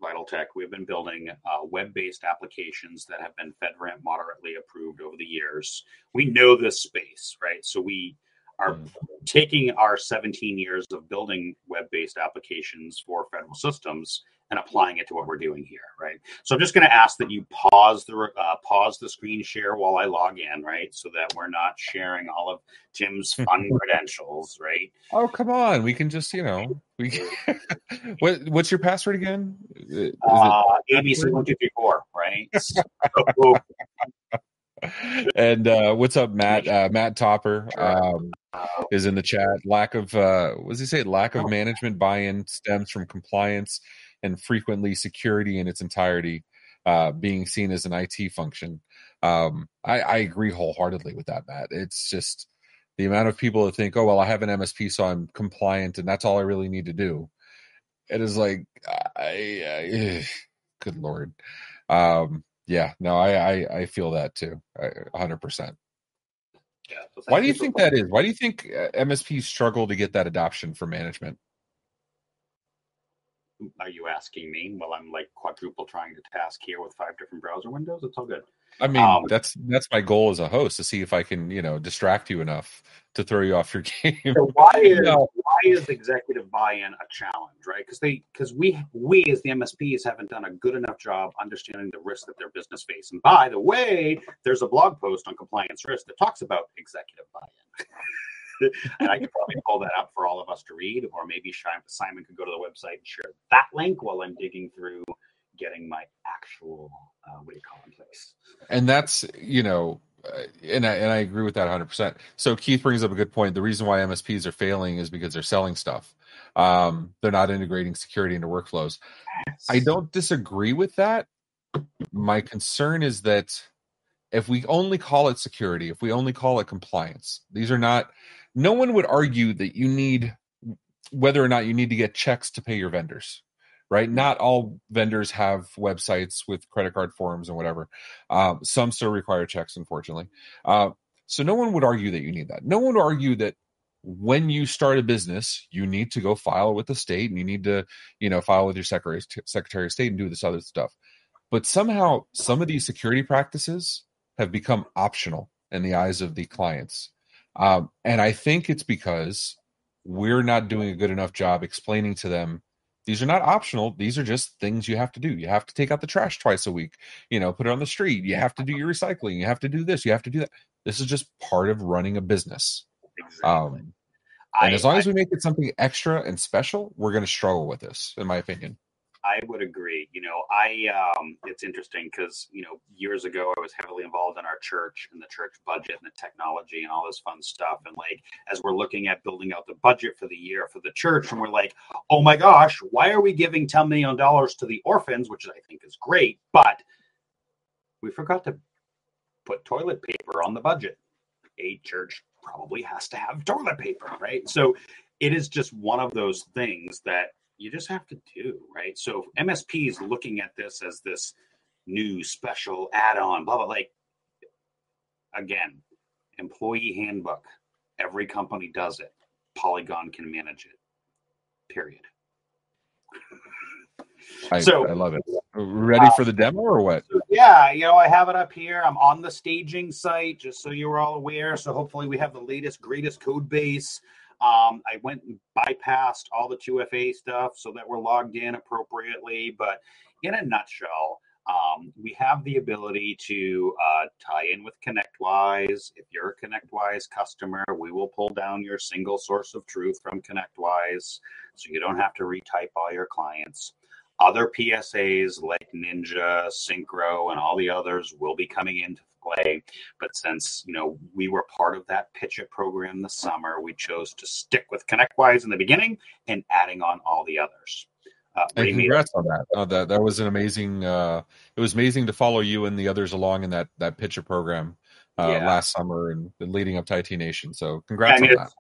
VitalTech, we've been building uh, web-based applications that have been FedRAMP moderately approved over the years. We know this space, right? So we are mm. taking our 17 years of building web-based applications for federal systems and applying it to what we're doing here, right? So I'm just going to ask that you pause the uh, pause the screen share while I log in, right, so that we're not sharing all of Tim's fun credentials, right? Oh come on, we can just you know we. Can... what what's your password again? Uh, ABC one two three four, right? so, and uh, what's up, Matt? Uh, Matt Topper um, is in the chat. Lack of uh, what does he say? Lack of management buy-in stems from compliance and frequently security in its entirety uh, being seen as an IT function. Um, I, I agree wholeheartedly with that, Matt. It's just the amount of people that think, "Oh, well, I have an MSP, so I'm compliant, and that's all I really need to do." It is like, I, I good lord. Um, yeah, no, I, I, I feel that too, hundred percent. Yeah. Why do you think that is? Why do you think uh, MSPs struggle to get that adoption for management? Are you asking me? Well, I'm like quadruple trying to task here with five different browser windows. It's all good. I mean, um, that's that's my goal as a host to see if I can, you know, distract you enough to throw you off your game. So why is no. why is executive buy-in a challenge, right? Because they because we we as the MSPs haven't done a good enough job understanding the risk that their business face. And by the way, there's a blog post on compliance risk that talks about executive buy-in. and I could probably pull that up for all of us to read, or maybe Simon could go to the website and share that link while I'm digging through getting my actual uh, what do you call in place. And that's you know, uh, and I and I agree with that 100. percent So Keith brings up a good point. The reason why MSPs are failing is because they're selling stuff. Um, they're not integrating security into workflows. Yes. I don't disagree with that. My concern is that if we only call it security, if we only call it compliance, these are not. No one would argue that you need whether or not you need to get checks to pay your vendors right? Not all vendors have websites with credit card forms and whatever. Um, some still require checks, unfortunately. Uh, so no one would argue that you need that. No one would argue that when you start a business, you need to go file with the state and you need to, you know, file with your secretary, secretary of state and do this other stuff. But somehow, some of these security practices have become optional in the eyes of the clients. Um, and I think it's because we're not doing a good enough job explaining to them these are not optional. These are just things you have to do. You have to take out the trash twice a week, you know, put it on the street. You have to do your recycling. You have to do this. You have to do that. This is just part of running a business. Exactly. Um, and I, as long I, as we make it something extra and special, we're going to struggle with this, in my opinion. I would agree. You know, I um, it's interesting because you know years ago I was heavily involved in our church and the church budget and the technology and all this fun stuff. And like as we're looking at building out the budget for the year for the church, and we're like, oh my gosh, why are we giving ten million dollars to the orphans, which I think is great, but we forgot to put toilet paper on the budget. A church probably has to have toilet paper, right? So it is just one of those things that you just have to do, right? So MSP is looking at this as this new special add-on, blah blah. Like again, employee handbook. Every company does it. Polygon can manage it. Period. I, so I love it. Ready uh, for the demo or what? Yeah, you know, I have it up here. I'm on the staging site, just so you're all aware. So hopefully, we have the latest, greatest code base. Um, I went and bypassed all the 2FA stuff so that we're logged in appropriately. But in a nutshell, um, we have the ability to uh, tie in with ConnectWise. If you're a ConnectWise customer, we will pull down your single source of truth from ConnectWise so you don't have to retype all your clients. Other PSAs like Ninja, Syncro, and all the others will be coming into play. But since you know we were part of that PitchIT program this summer, we chose to stick with ConnectWise in the beginning and adding on all the others. Uh, and congrats on that. Oh, that that was an amazing. Uh, it was amazing to follow you and the others along in that that pitcher program uh, yeah. last summer and, and, leading up to IT Nation. So congrats I mean, on that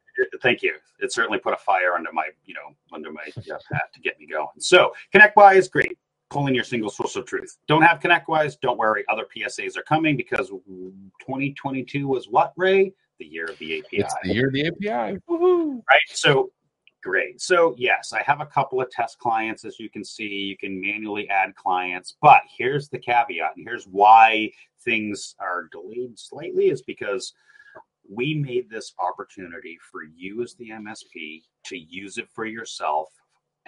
thank you. It certainly put a fire under my, you know, under my uh, hat to get me going. So ConnectWise, great. Pulling your single source of truth. Don't have ConnectWise, don't worry. Other PSAs are coming because 2022 was what, Ray? The year of the API. It's the year of the API. Woohoo! Right. So great. So yes, I have a couple of test clients. As you can see, you can manually add clients. But here's the caveat, and here's why things are delayed slightly is because we made this opportunity for you as the MSP to use it for yourself,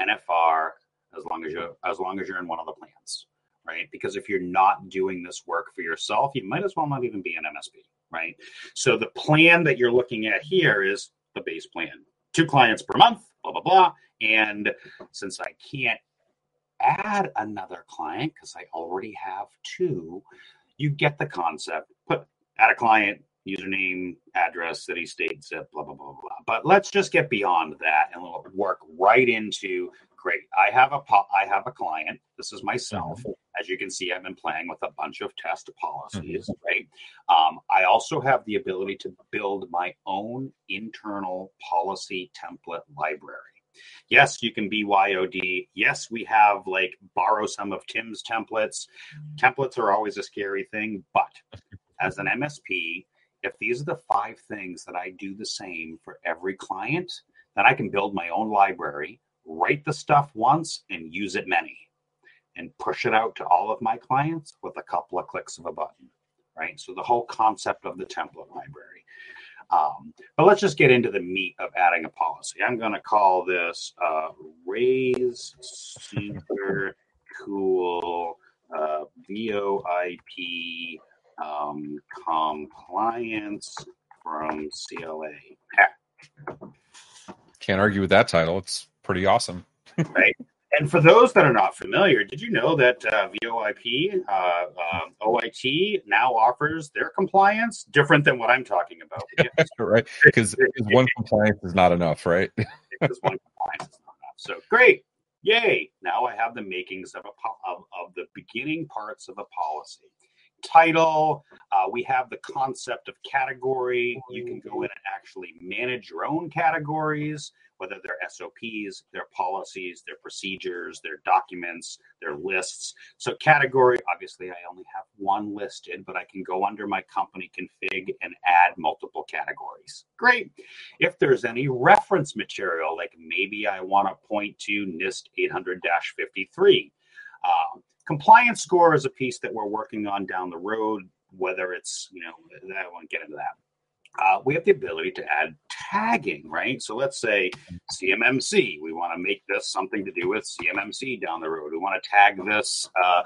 NFR, as long as you as long as you're in one of the plans, right? Because if you're not doing this work for yourself, you might as well not even be an MSP, right? So the plan that you're looking at here is the base plan. Two clients per month, blah blah blah. And since I can't add another client because I already have two, you get the concept. Put add a client, username, address, city, state, zip, blah, blah, blah, blah. But let's just get beyond that and we'll work right into great. I have a I have a client. This is myself. Mm-hmm. As you can see, I've been playing with a bunch of test policies, mm-hmm. right? Um, I also have the ability to build my own internal policy template library. Yes, you can BYOD. Yes, we have like borrow some of Tim's templates. Templates are always a scary thing, but as an MSP, if these are the five things that I do the same for every client, then I can build my own library, write the stuff once, and use it many, and push it out to all of my clients with a couple of clicks of a button. Right. So the whole concept of the template library. Um, but let's just get into the meat of adding a policy. I'm going to call this uh, Raise Super Cool uh, VOIP um, compliance from CLA. Can't argue with that title. It's pretty awesome. right. And for those that are not familiar, did you know that uh, VOIP, uh, uh, OIT now offers their compliance different than what I'm talking about? right. Because one compliance is not enough, right? because one compliance is not enough. So great. Yay. Now I have the makings of, a, of, of the beginning parts of a policy title. Uh, we have the concept of category. You can go in and actually manage your own categories, whether they're SOPs, their policies, their procedures, their documents, their lists. So, category, obviously, I only have one listed, but I can go under my company config and add multiple categories. Great. If there's any reference material, like maybe I want to point to NIST 800 53. Um, compliance score is a piece that we're working on down the road, whether it's, you know, I won't get into that. Uh, we have the ability to add tagging, right? So let's say CMMC, we want to make this something to do with CMMC down the road. We want to tag this. Uh,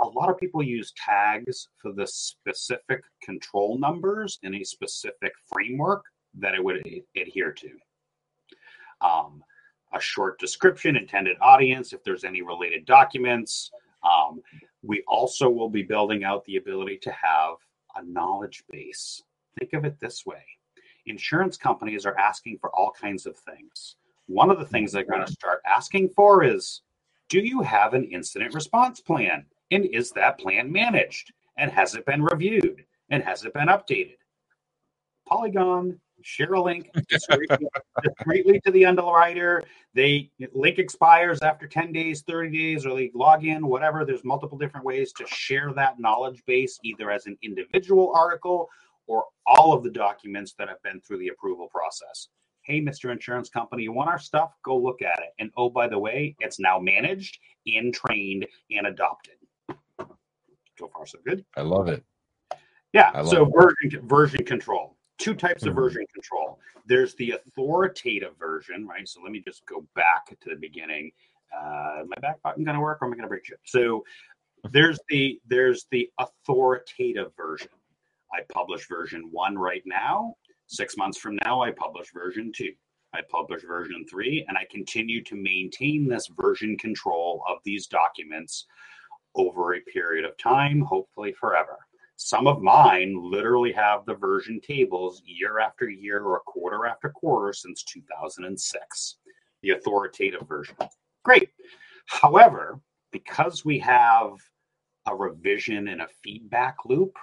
a lot of people use tags for the specific control numbers in a specific framework that it would adhere to. Um, a short description, intended audience, if there's any related documents. Um, we also will be building out the ability to have a knowledge base. Think of it this way insurance companies are asking for all kinds of things. One of the things they're going to start asking for is Do you have an incident response plan? And is that plan managed? And has it been reviewed? And has it been updated? Polygon, share a link discreetly, discreetly to the underwriter. They link expires after 10 days, 30 days, or they log in, whatever. There's multiple different ways to share that knowledge base, either as an individual article or all of the documents that have been through the approval process. Hey, Mr. Insurance Company, you want our stuff? Go look at it. And oh, by the way, it's now managed and trained and adopted. So far, so good. I love it. Yeah. So it. version version control. Two types of mm-hmm. version control. There's the authoritative version, right? So let me just go back to the beginning. Uh, my back button going to work, or am I going to break it? So there's the there's the authoritative version. I publish version one right now. Six months from now, I publish version two. I publish version three, and I continue to maintain this version control of these documents over a period of time, hopefully forever. Some of mine literally have the version tables year after year or quarter after quarter since 2006, the authoritative version. Great. However, because we have a revision and a feedback loop,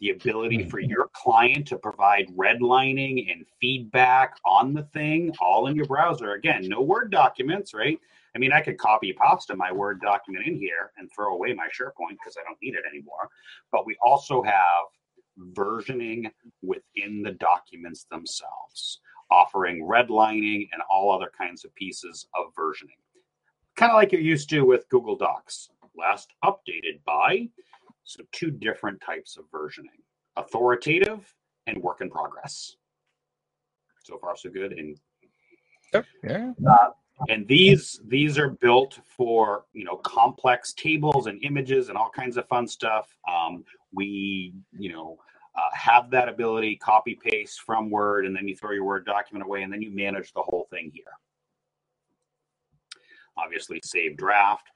the ability for mm-hmm. your client to provide redlining and feedback on the thing all in your browser. Again, no Word documents, right? I mean, I could copy pasta my Word document in here and throw away my SharePoint because I don't need it anymore. But we also have versioning within the documents themselves, offering redlining and all other kinds of pieces of versioning. Kind of like you're used to with Google Docs. Last updated by so, two different types of versioning authoritative and work in progress. So far, so good. And yeah. Uh, and these these are built for you know complex tables and images and all kinds of fun stuff. Um, we you know uh, have that ability, copy paste from Word, and then you throw your Word document away, and then you manage the whole thing here. Obviously, save draft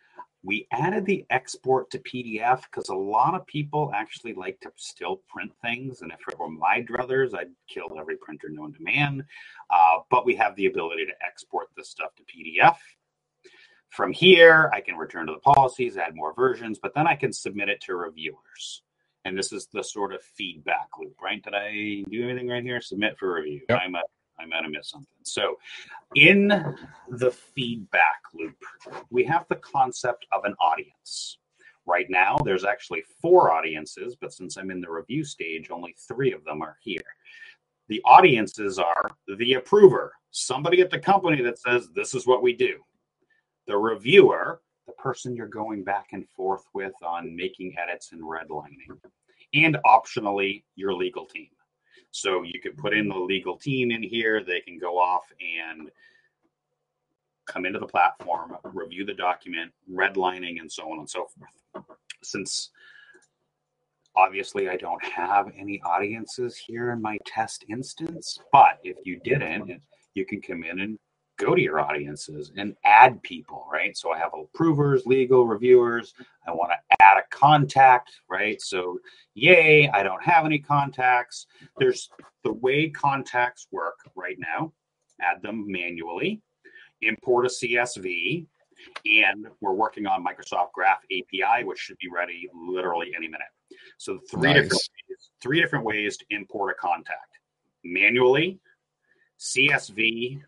we added the export to PDF because a lot of people actually like to still print things. And if it were my druthers, I'd kill every printer known to man. Uh, but we have the ability to export this stuff to PDF. From here, I can return to the policies, add more versions, but then I can submit it to reviewers. And this is the sort of feedback loop, right? Did I do anything right here? Submit for review. Yep. I'm a I might have missed something. So, in the feedback loop, we have the concept of an audience. Right now, there's actually four audiences, but since I'm in the review stage, only three of them are here. The audiences are the approver, somebody at the company that says, This is what we do. The reviewer, the person you're going back and forth with on making edits and redlining, and optionally, your legal team. So you could put in the legal team in here. They can go off and come into the platform, review the document, redlining, and so on and so forth. Since obviously I don't have any audiences here in my test instance, but if you didn't, you can come in and go to your audiences and add people, right? So I have approvers, legal reviewers. I want to add a contact, right? So, yay, I don't have any contacts. There's the way contacts work right now. Add them manually, import a CSV, and we're working on Microsoft Graph API, which should be ready literally any minute. So three nice. different ways, three different ways to import a contact: manually, CSV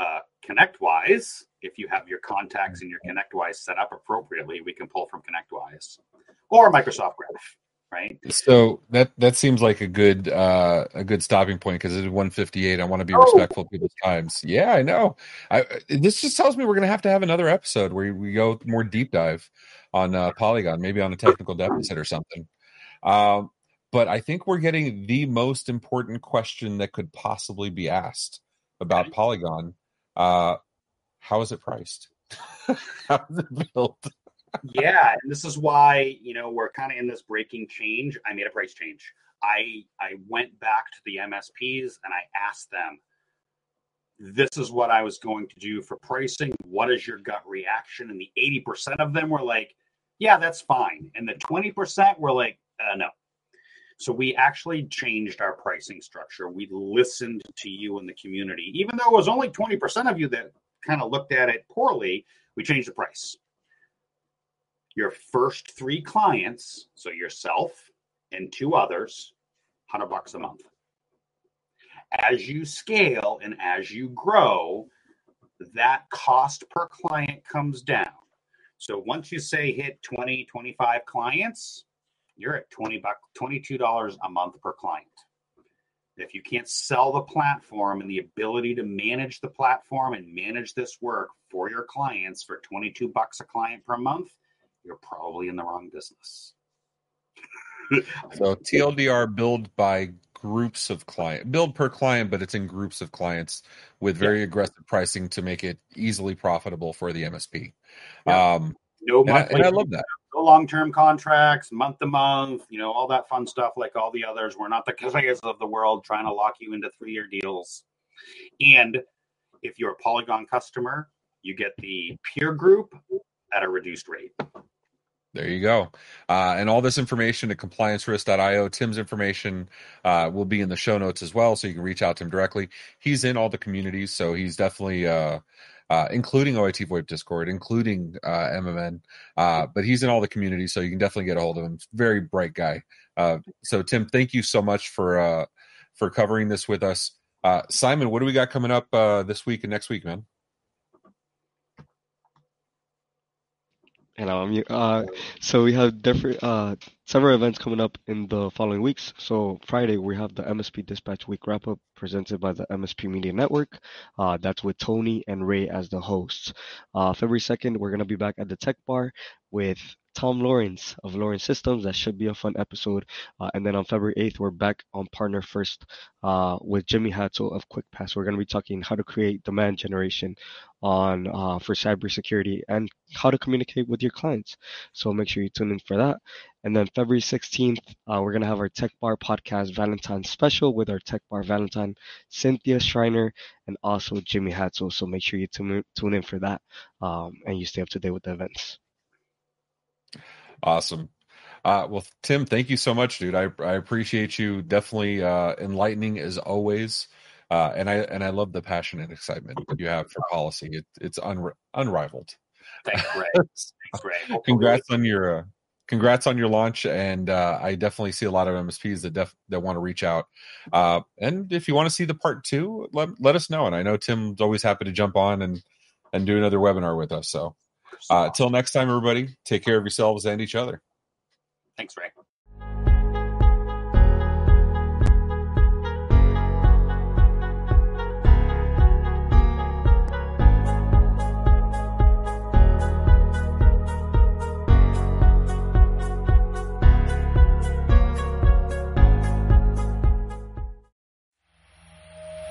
uh, ConnectWise, if you have your contacts and your ConnectWise set up appropriately, we can pull from ConnectWise or Microsoft Graph, right? So that that seems like a good uh, a good stopping point because it's 158. I want to be oh. respectful of people's times. Yeah, I know. I, this just tells me we're going to have to have another episode where we go more deep dive on uh, Polygon, maybe on a technical deficit or something. Um, but I think we're getting the most important question that could possibly be asked about. Polygon. Uh, how is it priced? how is it built? yeah, and this is why you know we're kind of in this breaking change. I made a price change. I I went back to the MSPs and I asked them, "This is what I was going to do for pricing. What is your gut reaction?" And the eighty percent of them were like, "Yeah, that's fine," and the twenty percent were like, uh, "No." So we actually changed our pricing structure. We listened to you in the community, even though it was only twenty percent of you that kind of looked at it poorly. We changed the price your first three clients, so yourself and two others, 100 bucks a month. As you scale and as you grow, that cost per client comes down. So once you say hit 20, 25 clients, you're at 20 buck, $22 a month per client. If you can't sell the platform and the ability to manage the platform and manage this work for your clients for 22 bucks a client per month, you're probably in the wrong business. So TLDR build by groups of client build per client, but it's in groups of clients with very aggressive pricing to make it easily profitable for the MSP. Yeah. Um, no and, I, and I love that. no long-term contracts, month to month, you know, all that fun stuff like all the others. We're not the Kaseyas of the world trying to lock you into three-year deals. And if you're a Polygon customer, you get the peer group at a reduced rate. There you go. Uh, and all this information at compliancerisk.io. Tim's information uh, will be in the show notes as well, so you can reach out to him directly. He's in all the communities, so he's definitely, uh, uh, including OIT VoIP Discord, including uh, MMN, uh, but he's in all the communities, so you can definitely get a hold of him. Very bright guy. Uh, so, Tim, thank you so much for uh, for covering this with us. Simon, what do we got coming up this week and next week, man? Hello, I'm you. Uh, so we have different uh several events coming up in the following weeks. So Friday we have the MSP Dispatch Week wrap up presented by the MSP Media Network. Uh, that's with Tony and Ray as the hosts. Uh, February second we're gonna be back at the Tech Bar with Tom Lawrence of Lawrence Systems. That should be a fun episode. Uh, and then on February 8th, we're back on Partner First uh, with Jimmy Hatzell of QuickPass. We're going to be talking how to create demand generation on uh, for cybersecurity and how to communicate with your clients. So make sure you tune in for that. And then February 16th, uh, we're going to have our Tech Bar podcast Valentine special with our Tech Bar Valentine, Cynthia Schreiner, and also Jimmy Hatzell. So make sure you tune, in for that um, and you stay up to date with the events. Awesome. Uh, well, Tim, thank you so much, dude. I, I appreciate you. Definitely uh, enlightening as always. Uh, and I and I love the passion and excitement you have for policy. It, it's unri- unrivaled. Thanks, Ray. Thanks, Ray. Congrats on your uh, congrats on your launch, and uh, I definitely see a lot of MSPs that def- that want to reach out. Uh, and if you want to see the part two, let let us know. And I know Tim's always happy to jump on and and do another webinar with us. So uh, till next time, everybody, take care of yourselves and each other. Thanks, Ray.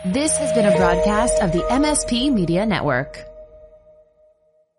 This has been a broadcast of the MSP Media Network.